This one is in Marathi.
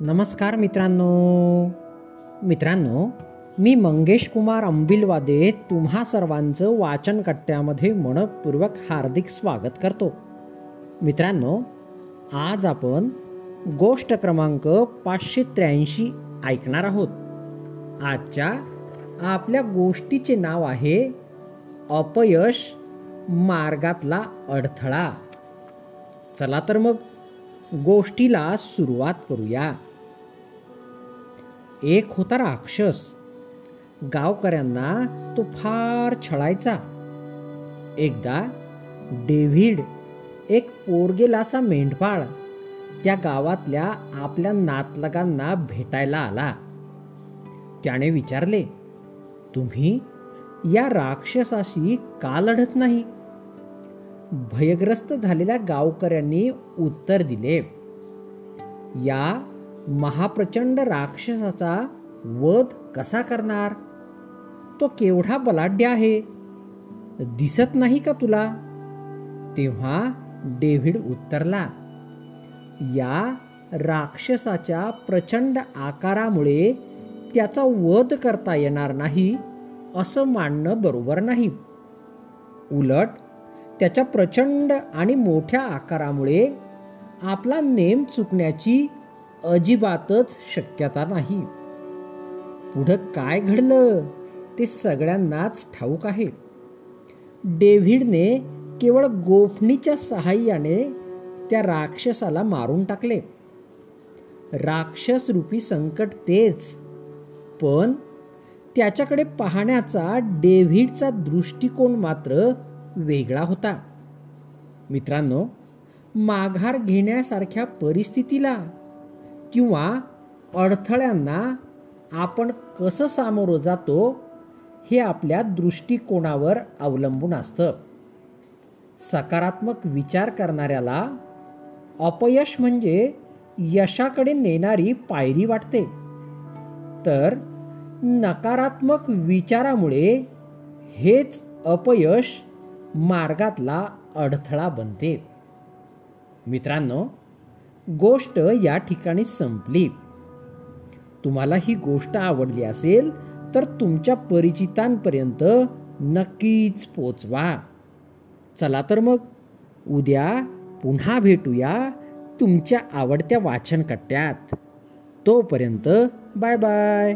नमस्कार मित्रांनो. मित्रांनो मी मंगेश कुमार अंबिलवादे तुम्हा सर्वांचं वाचन कट्ट्यामध्ये मनपूर्वक हार्दिक स्वागत करतो. मित्रांनो आज आपण गोष्ट क्रमांक पाचशे त्र्याऐंशी ऐकणार आहोत. आजच्या आपल्या गोष्टीचे नाव आहे अपयश मार्गातला अडथळा. चला तर मग गोष्टीला सुरुवात करूया. एक होता राक्षस. गावकऱ्यांना तो फार छळायचा. एकदा डेव्हिड एक पोरगेलासा मेंढपाळ त्या गावातल्या आपल्या नातलगांना भेटायला आला. त्याने विचारले तुम्ही या राक्षसाशी का लढत नाही? भयग्रस्त झालेल्या गावकऱ्यांनी उत्तर दिले या महाप्रचंड राक्षसाचा वध कसा करणार? तो केवढा बलाढ्य आहे? दिसत नाही का तुला? तेव्हा डेव्हिड उत्तरला या राक्षसाच्या प्रचंड आकारामुळे त्याचा वध करता येणार नाही असं मानणं बरोबर नाही. उलट त्याच्या प्रचंड आणि मोठ्या आकारामुळे आपला नेम चुकण्याची अजिबातच शक्यता नाही. पुढं काय घडलं? ते सगळ्यांनाच ठाऊक आहे. डेव्हिडने केवळ गोफणीच्या सहाय्याने त्या राक्षसाला मारून टाकले. राक्षस रूपी संकट तेच पण त्याच्याकडे पाहण्याचा डेव्हिडचा दृष्टिकोन मात्र वेगळा होता. मित्रांनो माघार घेण्यासारख्या परिस्थितीला किंवा अडथळ्यांना आपण कसं सामोरं जातो हे आपल्या दृष्टिकोनावर अवलंबून असतं. सकारात्मक विचार करणाऱ्याला अपयश म्हणजे यशाकडे नेणारी पायरी वाटते. तर नकारात्मक विचारामुळे हेच अपयश मार्गातला अडथळा बनते. मित्रांनो गोष्ट या ठिकाणी संपली. तुम्हाला ही गोष्ट आवडली असेल तर तुमच्या परिचितांपर्यंत नक्कीच पोचवा. चला तर मग उद्या पुन्हा भेटूया तुमच्या आवडत्या वाचन कट्ट्यात तोपर्यंत बाय बाय.